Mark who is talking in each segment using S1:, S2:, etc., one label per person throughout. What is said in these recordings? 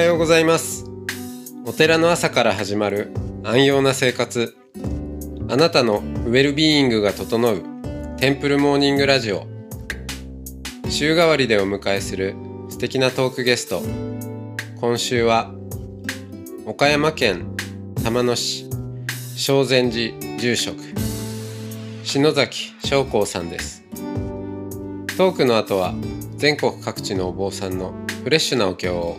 S1: はようございます。お寺の朝から始まる安養な生活。あなたのウェルビーイングが整うテンプルモーニングラジオ。週替わりでお迎えする素敵なトークゲスト。今週は岡山県玉野市正禅寺住職篠崎翔光さんです。トークの後は全国各地のお坊さんのフレッシュなお経を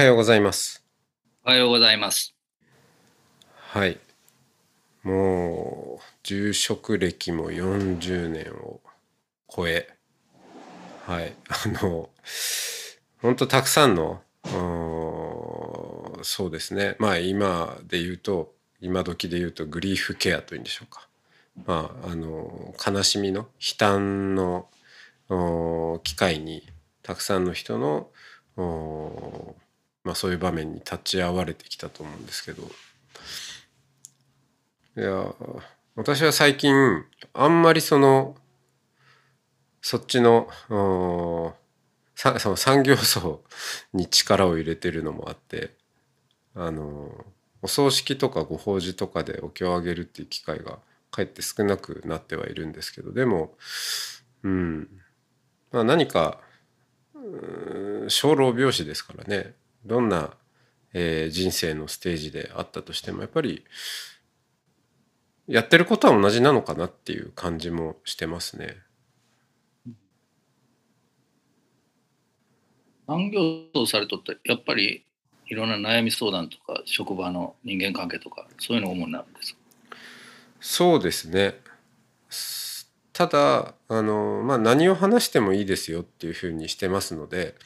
S1: はようございます。
S2: おはようございます。
S1: はい。もう住職歴も40年を超え。はい。あの本当たくさんのそうですね。まあ今で言うと今時で言うとグリーフケアというんでしょうか。まああの悲しみの悲嘆のお機会にたくさんの人のおまあ、そういう場面に立ち会われてきたと思うんですけど。いや私は最近あんまりそのそっちのさその産業層に力を入れてるのもあってあのお葬式とかご法事とかでお経をあげるっていう機会がかえって少なくなってはいるんですけどでもうん。まあ何かうーん生老病死ですからね。どんな、えー人生のステージであったとしてもやっぱりやってることは同じなのかなっていう感じもしてますね。
S2: 産業とされとってやっぱりいろんな悩み相談とか職場の人間関係とかそういうのが主になるんです。
S1: そうですね。すただあの、まあ、何を話してもいいですよっていうふうにしてますので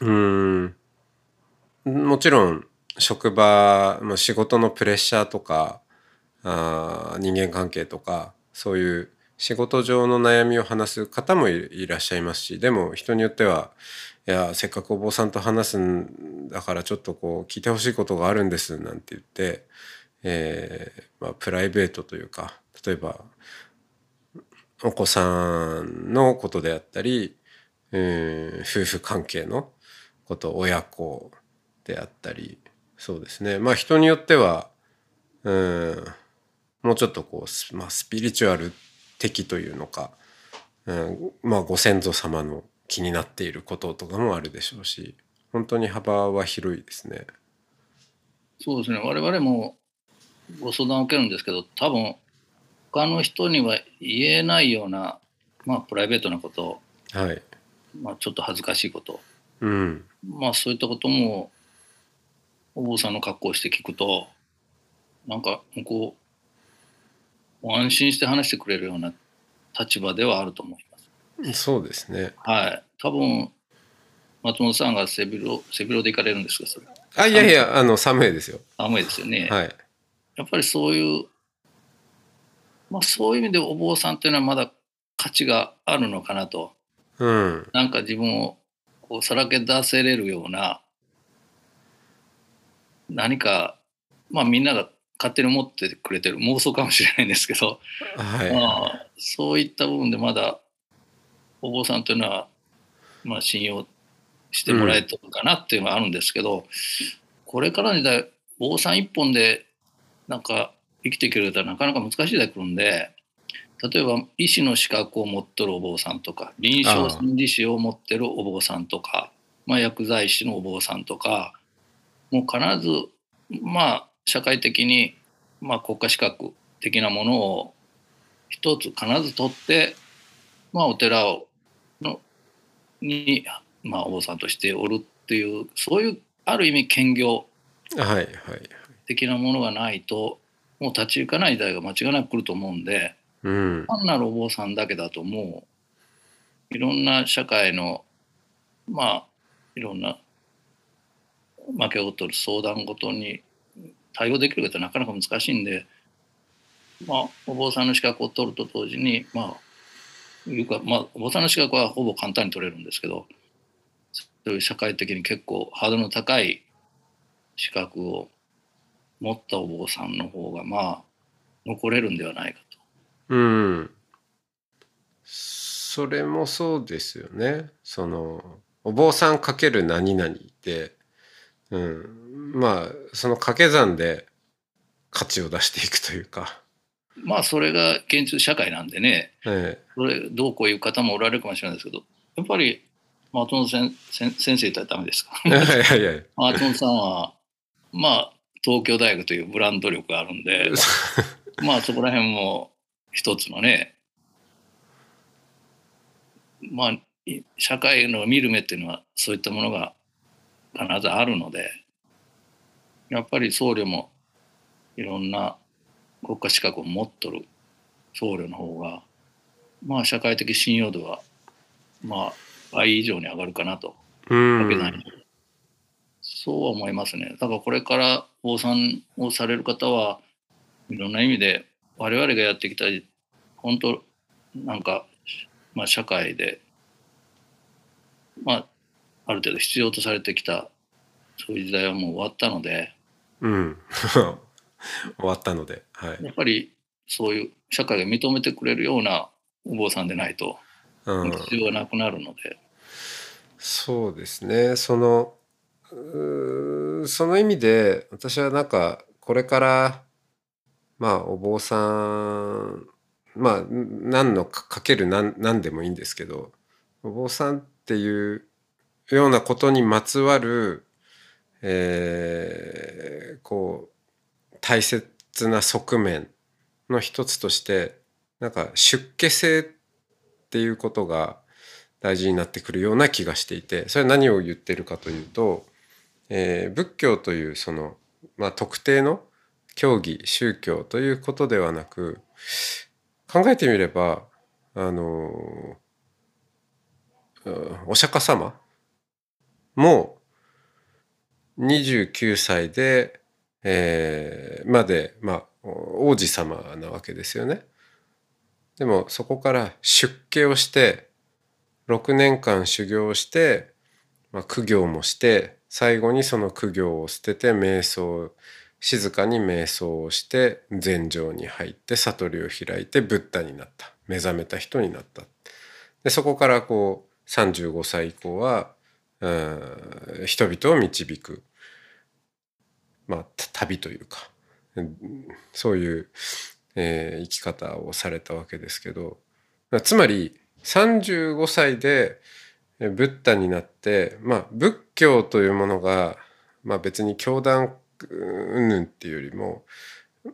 S1: うん。もちろん職場ま仕事のプレッシャーとかあー人間関係とかそういう仕事上の悩みを話す方もいらっしゃいますしでも人によってはいやせっかくお坊さんと話すんだからちょっとこう聞いてほしいことがあるんですなんて言って、えーまあ、プライベートというか例えばお子さんのことであったり、えー夫婦関係のこと親子であったりそうですね。まあ人によってはうんもうちょっとこうス,、まあ、スピリチュアル的というのか、うん、まあご先祖様の気になっていることとかもあるでしょうし本当に幅は広いですね。
S2: そうですね。我々もご相談を受けるんですけど多分他の人には言えないような、まあ、プライベートなこと、
S1: はい、
S2: まあ、ちょっと恥ずかしいこと、
S1: うん、
S2: まあ、そういったこともお坊さんの格好をして聞くとなんか向こう安心して話してくれるような立場ではあると思います。
S1: そうですね。
S2: はい、多分松本さんが背広背広で行かれるんですかそれ
S1: あいやいやあの寒いですよ。
S2: 寒いですよね、
S1: はい。
S2: やっぱりそういう、まあ、そういう意味でお坊さんっていうのはまだ価値があるのかなと
S1: うん、
S2: なんか自分をこうさらけ出せれるような何かまあみんなが勝手に思ってくれてる妄想かもしれないんですけど、
S1: はい。
S2: まあ、そういった部分でまだお坊さんというのは、まあ、信用してもらえたのかなっていうのがあるんですけど、これからの時代お坊さん一本でなんか生きていけるとはなかなか難しい時代来るんで例えば医師の資格を持ってるお坊さんとか臨床心理士を持ってるお坊さんとかまあ、薬剤師のお坊さんとかもう必ずまあ社会的に、まあ、国家資格的なものを一つ必ず取って、まあ、お寺をのに、まあ、お坊さんとしておるっていうそういうある意味兼業。的なものがないともう立ち行かない時代が間違いなく来ると思うんで
S1: うん。
S2: 単なるお坊さんだけだともういろんな社会のまあいろんな負けを取る相談ごとに対応できるかってなかなか難しいんで、まあ、お坊さんの資格を取ると同時に、まあ、いうか、まあ、お坊さんの資格はほぼ簡単に取れるんですけど、そういう社会的に結構ハードルの高い資格を持ったお坊さんの方が、まあ、残れるんではないか。
S1: うん。それもそうですよね。その、お坊さんかける何々で、うん、まあその掛け算で価値を出していくというか。
S2: まあそれが現実社会なんでね、
S1: ええ、
S2: それどうこういう方もおられるかもしれないですけどやっぱり松本先先生とはダメですか？
S1: いやいやいや。
S2: 松本さんはまあ東京大学というブランド力があるんで まあそこら辺も一つのねまあ社会の見る目っていうのはそういったものが必ずあるのでやっぱり僧侶もいろんな国家資格を持っとる僧侶の方がまあ社会的信用度はまあ倍以上に上がるかなと。
S1: うん。
S2: そうは思いますね。だからこれから坊さんをされる方はいろんな意味で我々がやってきた本当なんか、まあ、社会でまあある程度必要とされてきたそういう時代はもう終わったので、
S1: うん、終わったので、はい、
S2: やっぱりそういう社会が認めてくれるようなお坊さんでないと
S1: うん、
S2: 必要がなくなるので、
S1: そうですね。そのその意味で私はなんかこれからまあお坊さんまあ何のかける何何でもいいんですけどお坊さんっていうようなことにまつわる、えーこう大切な側面の一つとしてなんか出家性っていうことが大事になってくるような気がしていてそれは何を言ってるかというと、えー仏教というその、まあ、特定の教義宗教ということではなく考えてみればあのお釈迦様も29歳で、えーまで、まあ、王子様なわけですよね。でもそこから出家をして6年間修行して、まあ、苦行もして最後にその苦行を捨てて瞑想静かに瞑想をして禅定に入って悟りを開いてブッダになった。目覚めた人になった。でそこからこう35歳以降はうん人々を導く、まあ、旅というか。そういう、えー生き方をされたわけですけど。つまり35歳でブッダになって、まあ、仏教というものが、まあ、別に教団云々っていうよりも、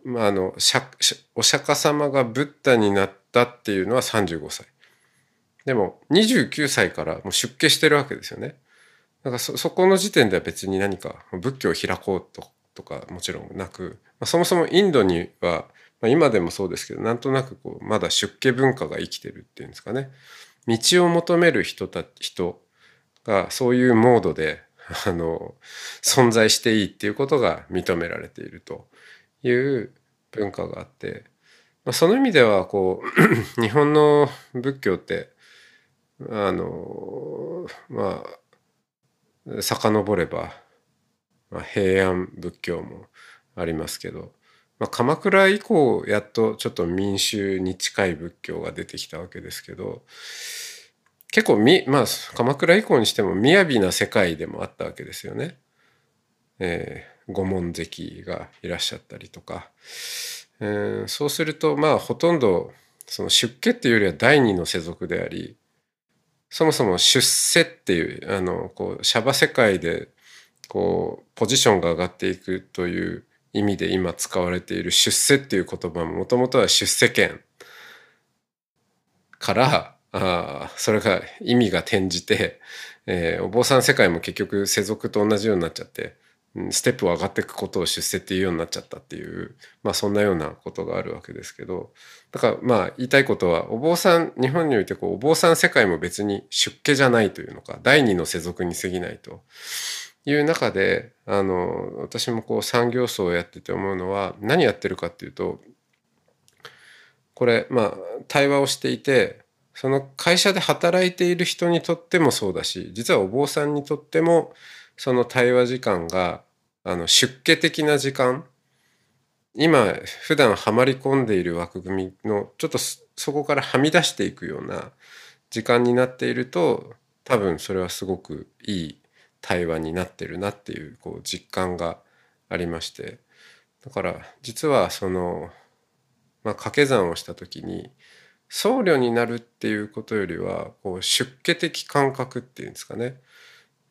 S1: まあ、あのお釈迦様がブッダになったっていうのは35歳。でも29歳からもう出家してるわけですよね。だからそそこの時点では別に何か仏教を開こうととかもちろんなく、まあ、そもそもインドには、まあ、今でもそうですけどなんとなくこうまだ出家文化が生きてるっていうんですかね。道を求める人た人がそういうモードであの存在していいっていうことが認められているという文化があって、まあ、その意味ではこう 日本の仏教ってあのまあ遡れば、まあ、平安仏教もありますけど、まあ、鎌倉以降やっとちょっと民衆に近い仏教が出てきたわけですけど結構みまあ鎌倉以降にしても雅な世界でもあったわけですよね。えー、御門跡がいらっしゃったりとか、えーそうするとまあほとんどその出家っていうよりは第二の世俗でありそもそも出世っていうあのこうシャバ世界でこうポジションが上がっていくという意味で今使われている出世っていう言葉ももともとは出世権からあーそれが意味が転じて、えーお坊さん世界も結局世俗と同じようになっちゃってステップを上がっていくことを出世っていうようになっちゃったっていうまあそんなようなことがあるわけですけどだからまあ言いたいことはお坊さん日本においてこうお坊さん世界も別に出家じゃないというのか第二の世俗に過ぎないという中であの私もこう産業層をやってて思うのは何やってるかっていうとこれまあ対話をしていてその会社で働いている人にとってもそうだし実はお坊さんにとってもその対話時間があの出家的な時間。今普段はまり込んでいる枠組みのちょっとそこからはみ出していくような時間になっていると多分それはすごくいい対話になってるなっていうこう実感がありまして。だから実はその、まあ、掛け算をした時に僧侶になるっていうことよりはこう出家的感覚っていうんですかね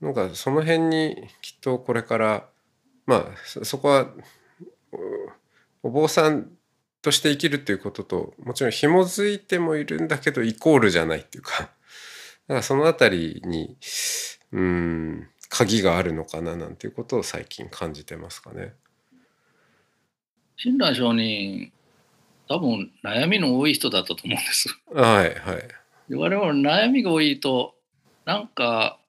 S1: なんかその辺にきっとこれからまあそこはお坊さんとして生きるっていうことともちろん紐づいてもいるんだけどイコールじゃないっていうかだからその辺りにうん鍵があるのかななんていうことを最近感じてますかね。
S2: 親鸞上人多分悩みの多い人だったと思うんです。
S1: はいはい。
S2: 我々悩みが多いとなんか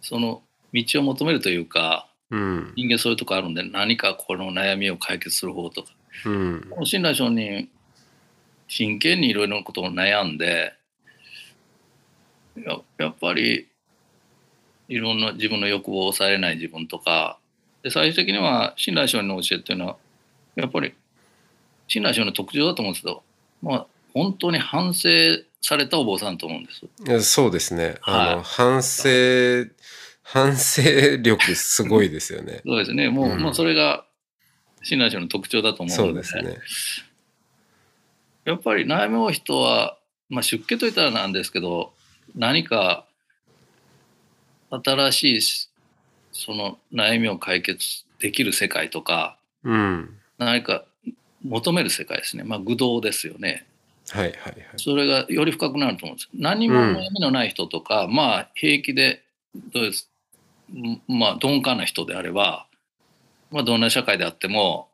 S2: その道を求めるというか
S1: うん、
S2: 人間そういうとこあるんで何かこの悩みを解決する方とか、
S1: うん、
S2: 親鸞上人真剣にいろいろなことを悩んでややっぱりいろんな自分の欲望を抑えれない自分とかで最終的には親鸞上人の教えっていうのはやっぱり親鸞上人の特徴だと思うんですけど、まあ、本当に反省されたお坊さんと思うんです。
S1: そうですね。あの、はい、反省反省力すごいですよね。
S2: そうですね。もう、うん、もうそれが親鸞聖の特徴だと思う
S1: ので、そうですね。
S2: やっぱり悩み多い人は、まあ、出家といったらなんですけど、何か新しいその悩みを解決できる世界とか、
S1: うん、
S2: 何か求める世界ですね。まあ、愚道ですよね。
S1: はいはいはい。
S2: それがより深くなると思うんです。何も悩みのない人とか、うん、まあ平気でどうです？まあ鈍感な人であれば、まあ、どんな社会であっても、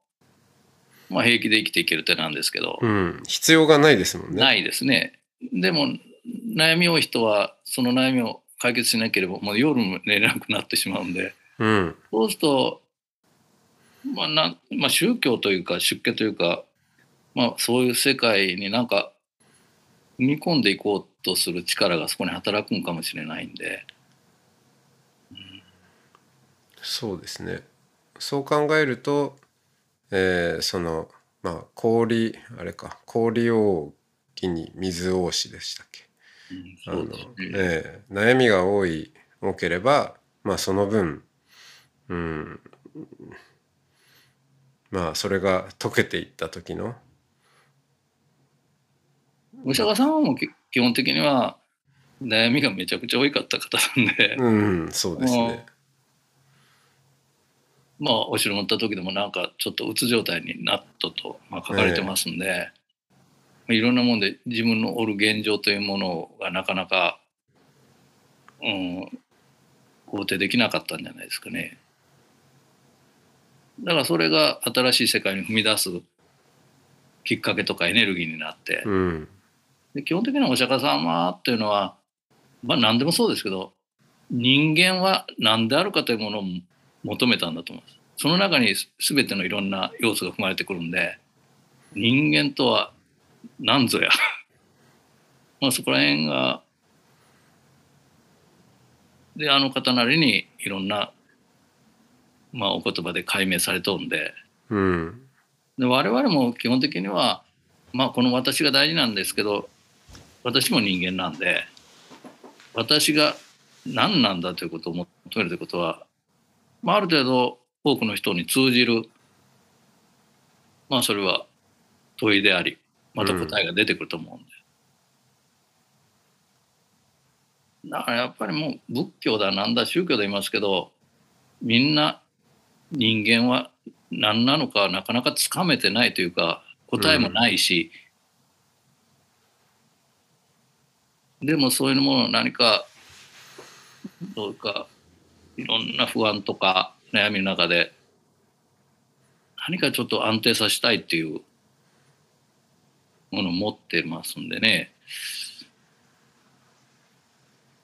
S2: まあ、平気で生きていけるってなんですけど、
S1: うん、必要がないですもんね。
S2: ないですね。でも悩み多い人はその悩みを解決しなければもう夜も寝れなくなってしまうんで、
S1: うん、
S2: そうすると、まあなまあ、宗教というか出家というか、まあ、そういう世界になんか踏み込んでいこうとする力がそこに働くんかもしれないんで。
S1: そうですね。そう考えると、えー、そのまあ氷あれか氷扇に水大しでしたっけ、
S2: うん、あの、
S1: えー、悩みが多い多ければまあその分うんまあそれが解けていった時の
S2: お釈迦様も基本的には悩みがめちゃくちゃ多かった方なんで、
S1: うん、そうですね。
S2: まあ、お城乗った時でもなんかちょっとうつ状態になったと、まあ、書かれてますんで、えー、いろんなもんで自分のおる現状というものがなかなか、うん、肯定できなかったんじゃないですかね。だからそれが新しい世界に踏み出すきっかけとかエネルギーになって、
S1: うん、
S2: で基本的にはお釈迦様っていうのは、まあ、何でもそうですけど人間は何であるかというものを求めたんだと思います。その中に全てのいろんな要素が含まれてくるんで人間とは何ぞや。まあそこら辺がであの方なりにいろんな、まあ、お言葉で解明されとんで,、
S1: うん、
S2: で我々も基本的には、まあ、この私が大事なんですけど私も人間なんで私が何なんだということを求めるということはまあ、ある程度多くの人に通じる。まあそれは問いでありまた答えが出てくると思うんで、うん、だからやっぱりもう仏教だなんだ宗教で言いますけどみんな人間は何なのかなかなかつかめてないというか答えもないし、うん、でもそういうものを何かどうかいろんな不安とか悩みの中で何かちょっと安定させたいっていうものを持ってますんでね。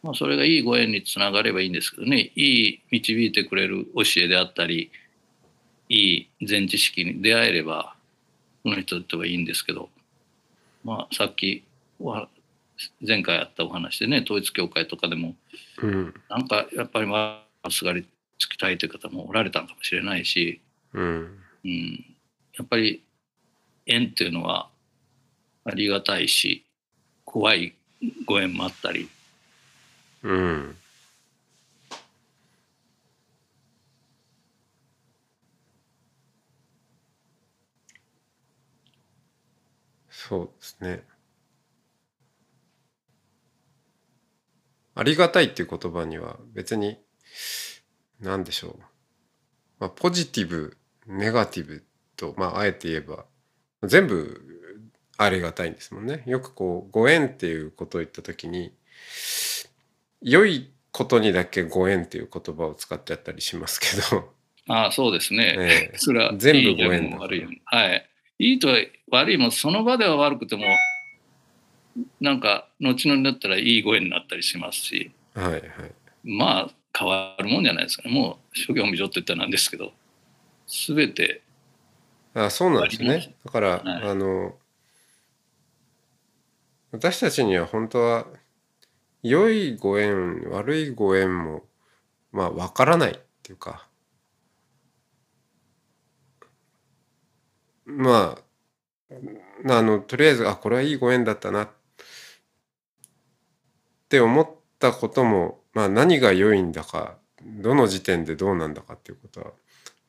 S2: まあ、それがいいご縁につながればいいんですけどね。いい導いてくれる教えであったりいい全知識に出会えればその人にとってはいいんですけど、まあ、さっき前回あったお話でね統一教会とかでも、
S1: うん、
S2: なんかやっぱりまあすがりつきたいという方もおられたのかもしれないし、
S1: うん、
S2: うん、やっぱり縁っていうのはありがたいし怖いご縁もあったり。
S1: うん。そうですね。ありがたいっていう言葉には別に何でしょう。まあ、ポジティブ、ネガティブと、まあ、あえて言えば全部ありがたいんですもんね。よくこうご縁っていうことを言った時に良いことにだけご縁っていう言葉を使っちゃったりしますけど。
S2: ああそうですね。
S1: ええ、それは全部ご縁
S2: だはい。いいと悪いもその場では悪くてもなんか後々になったらいいご縁になったりしますし、
S1: はいはい、
S2: まあ変わるもんじゃないですかね。もう諸行無常といったらなんですけど全て。
S1: あそうなんですね。だから、はい、あの私たちには本当は良いご縁悪いご縁もまあ分からないっていうかまああのとりあえずあこれはいいご縁だったな。って思ったことも、まあ、何が良いんだかどの時点でどうなんだかっていうことは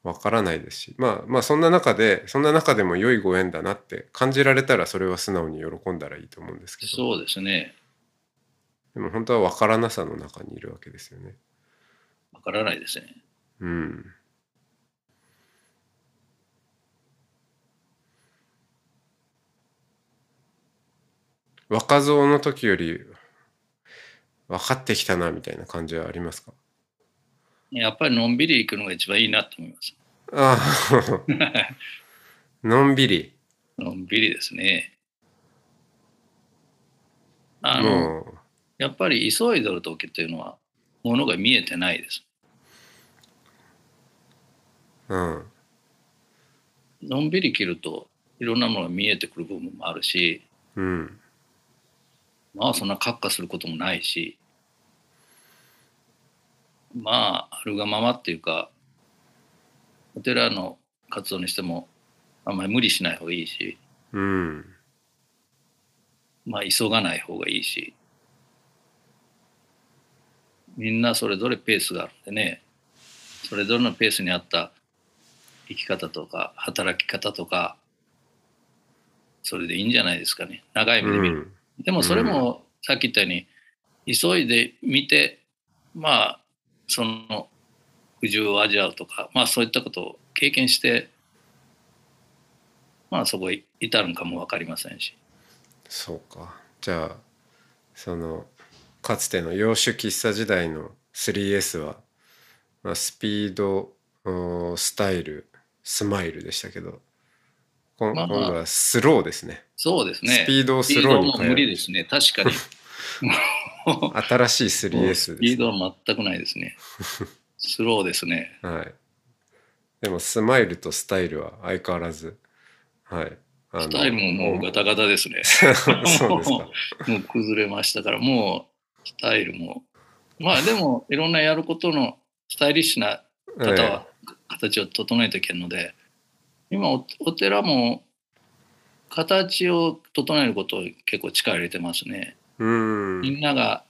S1: わからないですし、まあ、まあそんな中でそんな中でも良いご縁だなって感じられたらそれは素直に喜んだらいいと思うんですけど。
S2: そうですね。
S1: でも本当は分からなさの中にいるわけですよね。
S2: 分からないですね。
S1: うん若造の時より分かってきたなみたいな感じはありますか？
S2: やっぱりのんびり行くのが一番いいなと思います。
S1: ああ、のんびり。
S2: のんびりですね。あの、やっぱり急いでる時っていうのは、ものが見えてないです。
S1: うん。
S2: のんびり切ると、いろんなものが見えてくる部分もあるし、
S1: うん。
S2: まあそんな閣下することもないし、まああるがままっていうかお寺の活動にしてもあんまり無理しない方がいいし、
S1: うん、
S2: まあ急がない方がいいし。みんなそれぞれペースがあるんでね。それぞれのペースに合った生き方とか働き方とかそれでいいんじゃないですかね。長い目で見る、うん、でもそれもさっき言ったように急いで見てまあその不自由を味わうとか、まあ、そういったことを経験してまあそこへ至るんかも分かりませんし。
S1: そうか。じゃあそのかつての洋酒喫茶時代の 3S は、まあ、スピードスタイルスマイルでしたけど今,、今度はスローですね
S2: そうですね
S1: スピードをスローに
S2: 変える無理ですね確かに
S1: 新しい 3S です、
S2: ね、スピードは全くないですね。スローですね。
S1: はい。でもスマイルとスタイルは相変わらず。はい。
S2: スタイルももうガタガタですね。
S1: そうですか。も
S2: う崩れましたから、もうスタイルも。まあでも、いろんなやることのスタイリッシュな方は形を整えていけるので、今おお寺も形を整えることを結構力入れてますね。みんなが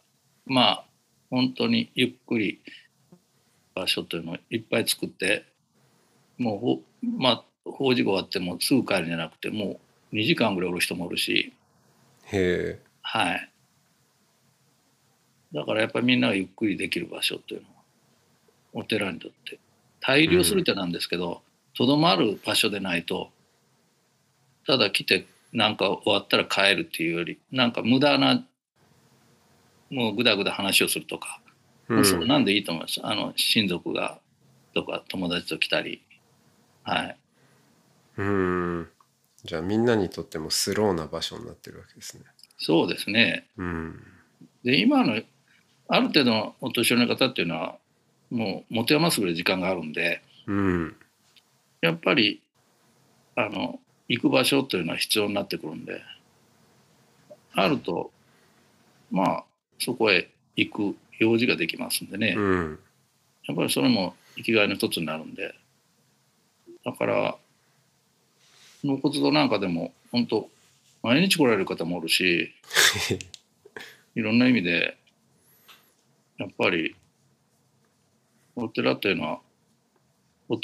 S2: まあ本当にゆっくり場所というのをいっぱい作ってもうまあ法事後終わってもすぐ帰るんじゃなくてもう2時間ぐらいおる人もおるし。
S1: へえ。
S2: はい。だからやっぱりみんながゆっくりできる場所というのはお寺にとって。大量するってなんですけどとど、まる場所でないとただ来てなんか終わったら帰るっていうよりなんか無駄なもうぐだぐだ話をするとか、うん、そうなんでいいと思います？あの親族がとか友達と来たり。はい。
S1: うん。じゃあみんなにとってもスローな場所になってるわけですね。
S2: そうですね、
S1: うん、
S2: で今のある程度のお年寄りの方っていうのはもう持て余すぐらい時間があるんで。
S1: うん
S2: やっぱりあの行く場所というのは必要になってくるんであるとまあそこへ行く用事ができますんでね、
S1: うん。
S2: やっぱりそれも生きがいの一つになるんで。だから納骨堂なんかでも本当毎日来られる方もおるし いろんな意味でやっぱりお寺というのは訪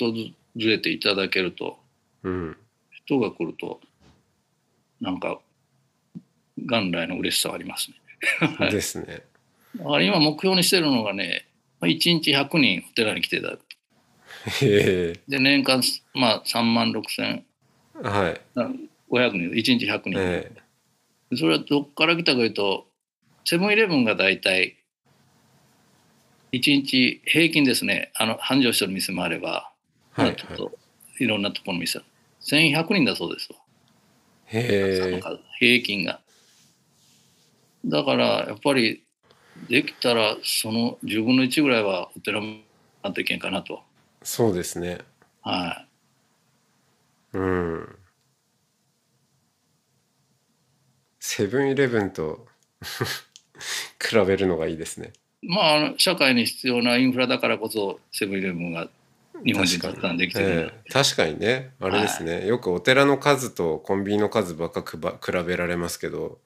S2: れていただけると。
S1: うん。
S2: 人が来るとなんか元来の嬉しさはありますね。
S1: ですね。
S2: だから今目標にしてるのがね1日100人お寺に来ていた。だくで年間まあ3万6千。
S1: はい。
S2: 500人。1日100人、
S1: え
S2: それはどっから来たかいうとセブンイレブンが大体1日平均ですね。あの繁盛してる店もあれば、
S1: えはい
S2: まあちょっといろんなところの店。1100人だそうですわ。
S1: へ
S2: 平均が。だからやっぱりできたらその10分の1ぐらいはお寺もなっていけんかなと。
S1: そうですね。
S2: はい。
S1: うん。セブンイレブンと 比べるのがいいですね。
S2: まあ社会に必要なインフラだからこそセブンイレブンが日本人たくさんできてる
S1: ええ確かにね。あれですね、よくお寺の数とコンビニの数ばっかくば比べられますけど。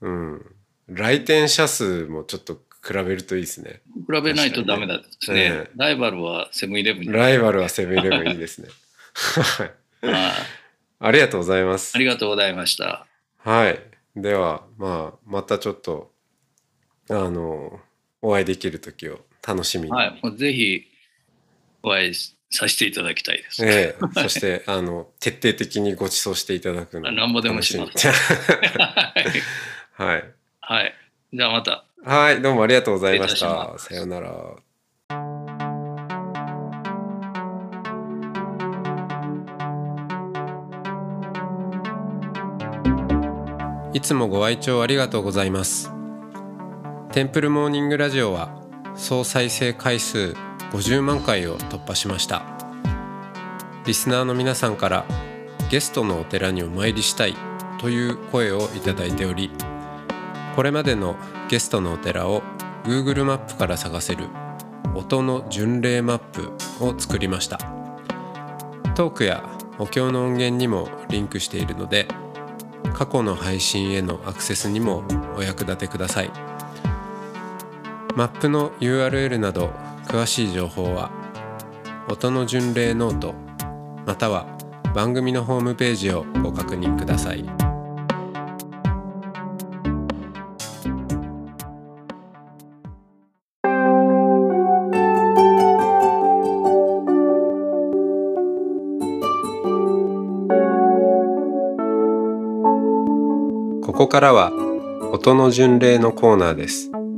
S1: うん。来店者数もちょっと比べるといいですね。
S2: 比べないとダメだですね。
S1: ええ。
S2: ライバルはセブンイレブン。に。
S1: ライバルはセブンイレブンいいですね。はい。
S2: は い
S1: ありがとうございます。
S2: ありがとうございました。
S1: はい。ではまあまたちょっとあのお会いできる時を楽しみに、
S2: はい、ぜひお会いさせていただきたいです。
S1: ええそしてあの徹底的にご馳走していただくの
S2: なんぼでもします
S1: はい
S2: はい。じゃあまた。
S1: はい、どうもありがとうございまし
S2: た
S1: た。
S2: し
S1: さようなら。いつもご愛聴ありがとうございます。テンプルモーニングラジオは総再生回数50万回を突破しました。リスナーの皆さんからゲストのお寺にお参りしたいという声をいただいており、これまでのゲストのお寺を Google マップから探せる音の巡礼マップを作りましたトークやお経の音源にもリンクしているので過去の配信へのアクセスにもお役立てくださいマップの URL など詳しい情報は音の巡礼ノートまたは番組のホームページをご確認ください。ここからは音の巡礼のコーナーです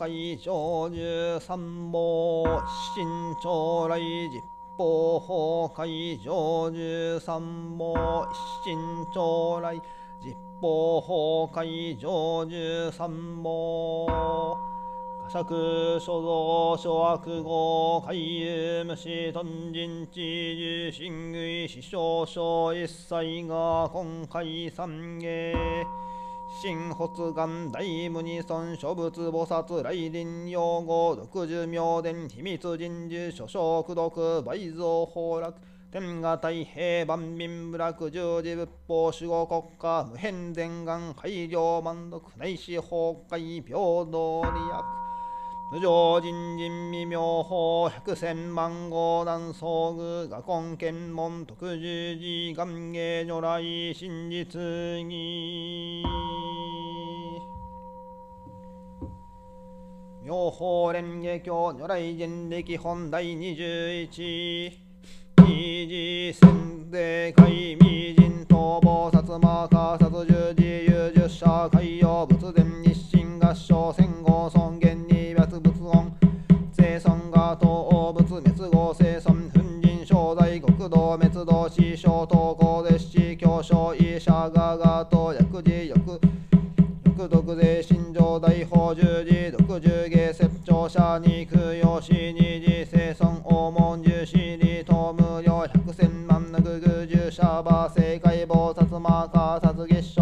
S3: 法会上十三毛一心将来実法法会上十三毛一心将来実法法会上十三毛呵責所蔵諸悪号海遊無視頓人知重神類死傷症一切が今回三芸新発願大無二尊諸仏菩薩来臨用語六十妙伝秘密人事諸生苦毒倍増崩落天下太平万民部落十字仏法守護国家無変全願改良満足内視崩壊平等利益。無常人人未妙法百千万号南総具画根検問特十字願芸如来真実義。妙法蓮華経如来人力本第21二次戦で海未人逃亡薩摩加殺十字有十社海洋仏伝日清合唱戦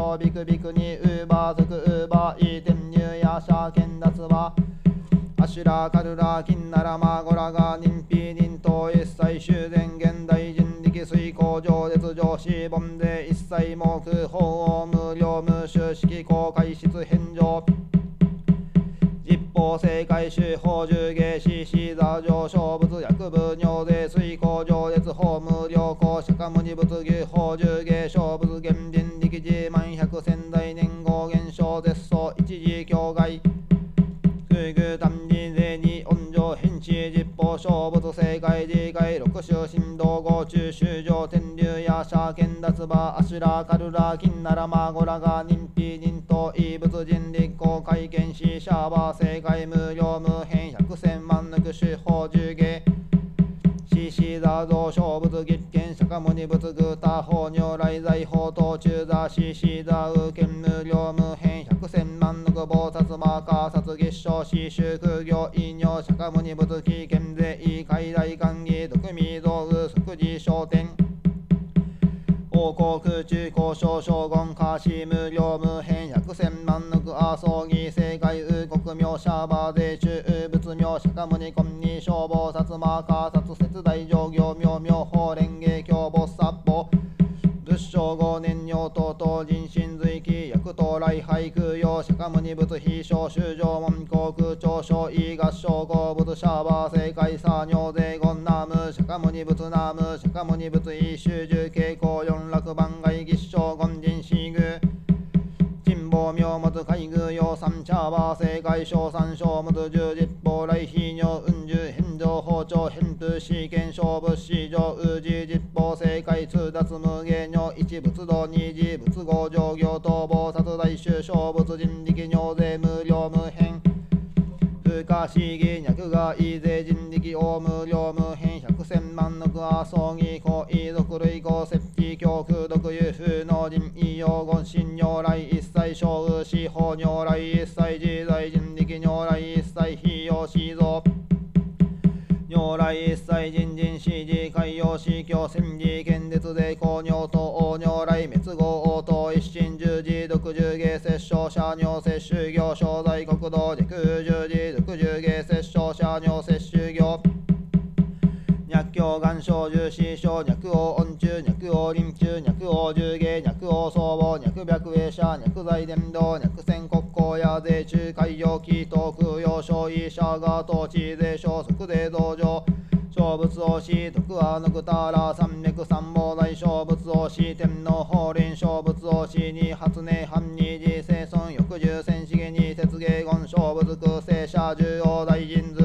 S3: 殺月賞ビクビクにウーバー族ウーバーイーテンニューヤーシャーケンダツはアシュラカルラキンナラマゴラガ人皮人頭一切修繕現代人力水工上列上司本で一切目法無料無収式公開室返上実法正解手法重芸師シ座上勝物薬部尿税水工上列法無料公釈迦無二仏牛法重芸勝物現象絶相一時境外空空単人税に温情変地実法勝物正解自戒六種振動合中修上天竜や社剣脱馬アシュラカルラ金ならマゴラが人皮人と異物人立公会見しシャーバー正解無料無変百千万抜く手法重芸。獅子座像勝仏月見釈迦牟尼仏具他法如来財法等中座獅子座右見無料無変。百千万の菩薩マーカー殺月賞四宗空行異尿釈迦牟尼仏危険税異海大官議毒味道具即時商店王国空中交渉将軍カシ無料無変百千万の阿葬儀正解右国名シャバ税中仏名釈迦牟尼根に消防薩摩カー殺節大上行妙妙法蓮華経菩薩法仏正五年尿等々人心随記薬等来俳空用釈迦牟尼仏非小修上門航空長所異合唱合仏シャーバー正解作尿税言ナム釈迦牟尼仏ナム釈迦牟尼仏異修十傾向四楽番外儀正言人死宮。珍宝妙物海宮養三茶バー正解小三小物十実法来非尿運十返上包丁返風試験勝負市場宇治実法正解通達無仏道二次仏合上行逃亡殺大衆小仏人力尿税無料無変不可思議脈がい税人力大無料無変百千万の阿葬儀行遺族類合設置教空毒有風の人異用言神如来一切小雨司法如来一切自在人力如来一切非用思像如来一切人人史事海洋死教戦時剣絶税公尿と王尿来滅合応答一心十字独十芸摂生者尿摂取業商在国道陸十字独十芸摂生者尿摂取業脈境眼症重視症脈王音中脈王臨中脈王重芸脈王僧帽脈白衛者脈在伝道脈線国交や税中海洋気東空用所医者が統治税消息税道場小仏王子徳はのくたら山脈三宝大小仏王子天皇法輪小仏王子に発明藩二次生存翌十戦資源に節芸言小仏空生者重要大人図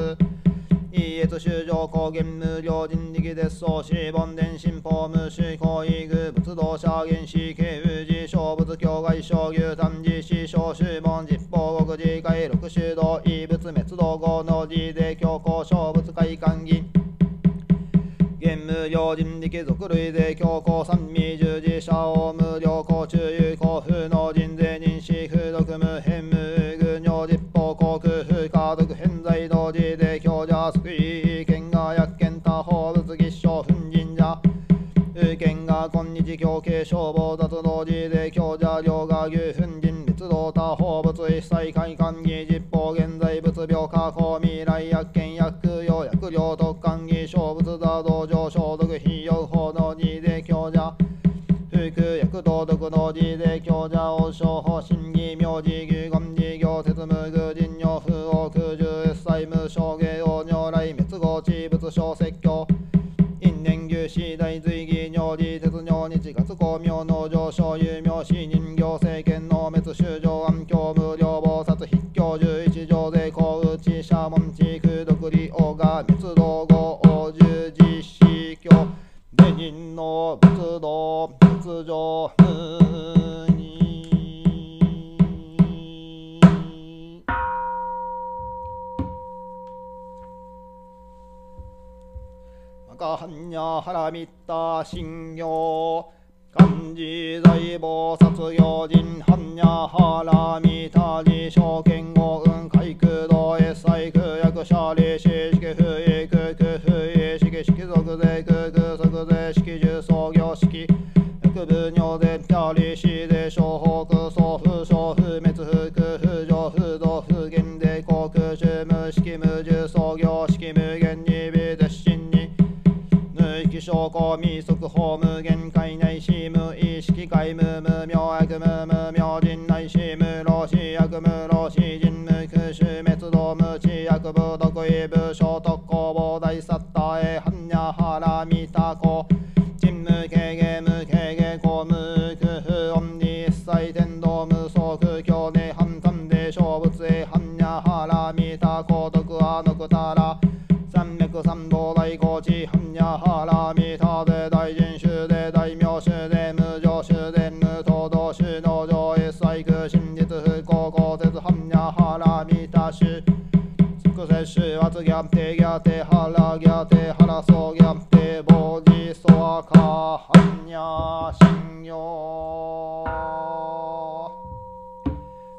S3: 異越修上高原無料人力絶相四本伝新法無視行為具仏道者原始形宇治小仏境外小牛単寺師小修門実法国自界六修道異仏滅道合能寺で強行小仏会館議現無料人力族類税強行三味十字者を無料公中有交風の人税人士風毒無変無具尿実法航空風家族偏在同時で強者即位県が者法物吉祥粉神社県が今日教慶消防雑道寺で強者両が牛粉神立道他法物一切会館儀実法現在物病過去未来薬権薬用薬料特管儀小物座道場消毒費用法の寺で強者空薬道徳の字で教者王将法審議名字牛言事業説無具人尿不王空十一歳無償芸王如来滅合地仏小石随義尿理鉄尿日月光明の上昇有名死人行政権の滅修上安教無料菩薩筆教十一条税公内社門地区独利王が滅道赤般若波羅蜜多信行漢字大菩薩行人ハンニャハラミタ自証券語運海空道越西空役者利子式不意空空不意式式属税空空即税式重創業式証拠未速法無限界内し無意識界無無明悪無無明人内し無老死悪無老死人無空襲滅動無知悪部毒意部小特攻膨大サッタへ般若波羅蜜多公人無軽減無軽減公無空不音に一切天道無双空境内反単で小仏へ般若波羅蜜多公徳はのくたら三脈三宝大高知般若波羅蜜多で大人衆で大名衆で無常主で無等同主の上一切空真実不幸公説般若波羅蜜多衆即摂取圧ギャテギャテハラギャテハラソギャテ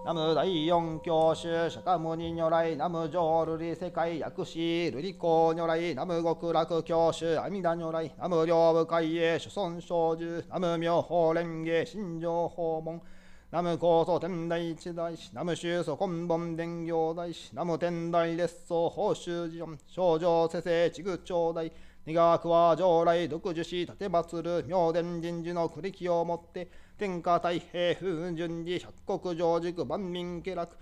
S3: ナム第四教主釈迦牟尼如来ナム浄瑠璃世界薬師瑠璃光如来ナム極楽教主阿弥陀如来ナム両部海へ諸尊小寿ナム妙法蓮華心情訪問ナム高祖天台一大師ナム宗祖根本伝行大師ナム天台列祖法宗寺音少女世世地具長大二学は将来独自し立て祭る妙伝人事の栗木をもって天下太平風順寺百国上軸万民家楽。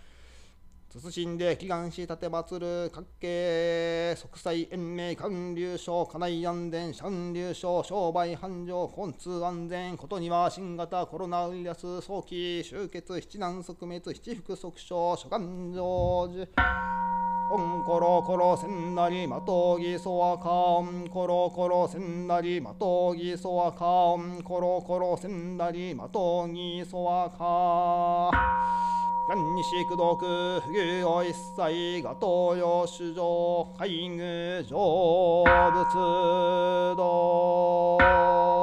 S3: 謹んで祈願し立て祭る各系即祭延命官流省家内安全三流省商売繁盛交通安全ことには新型コロナウイルス早期終結七難即滅七福即傷諸願成就オンコロコロせんなりまとぎそわか。オンコロコロせんなりまとぎそわか。オンコロコロせんなりまとぎそわか元西駆動空不牛を一切が東洋主上海具成仏道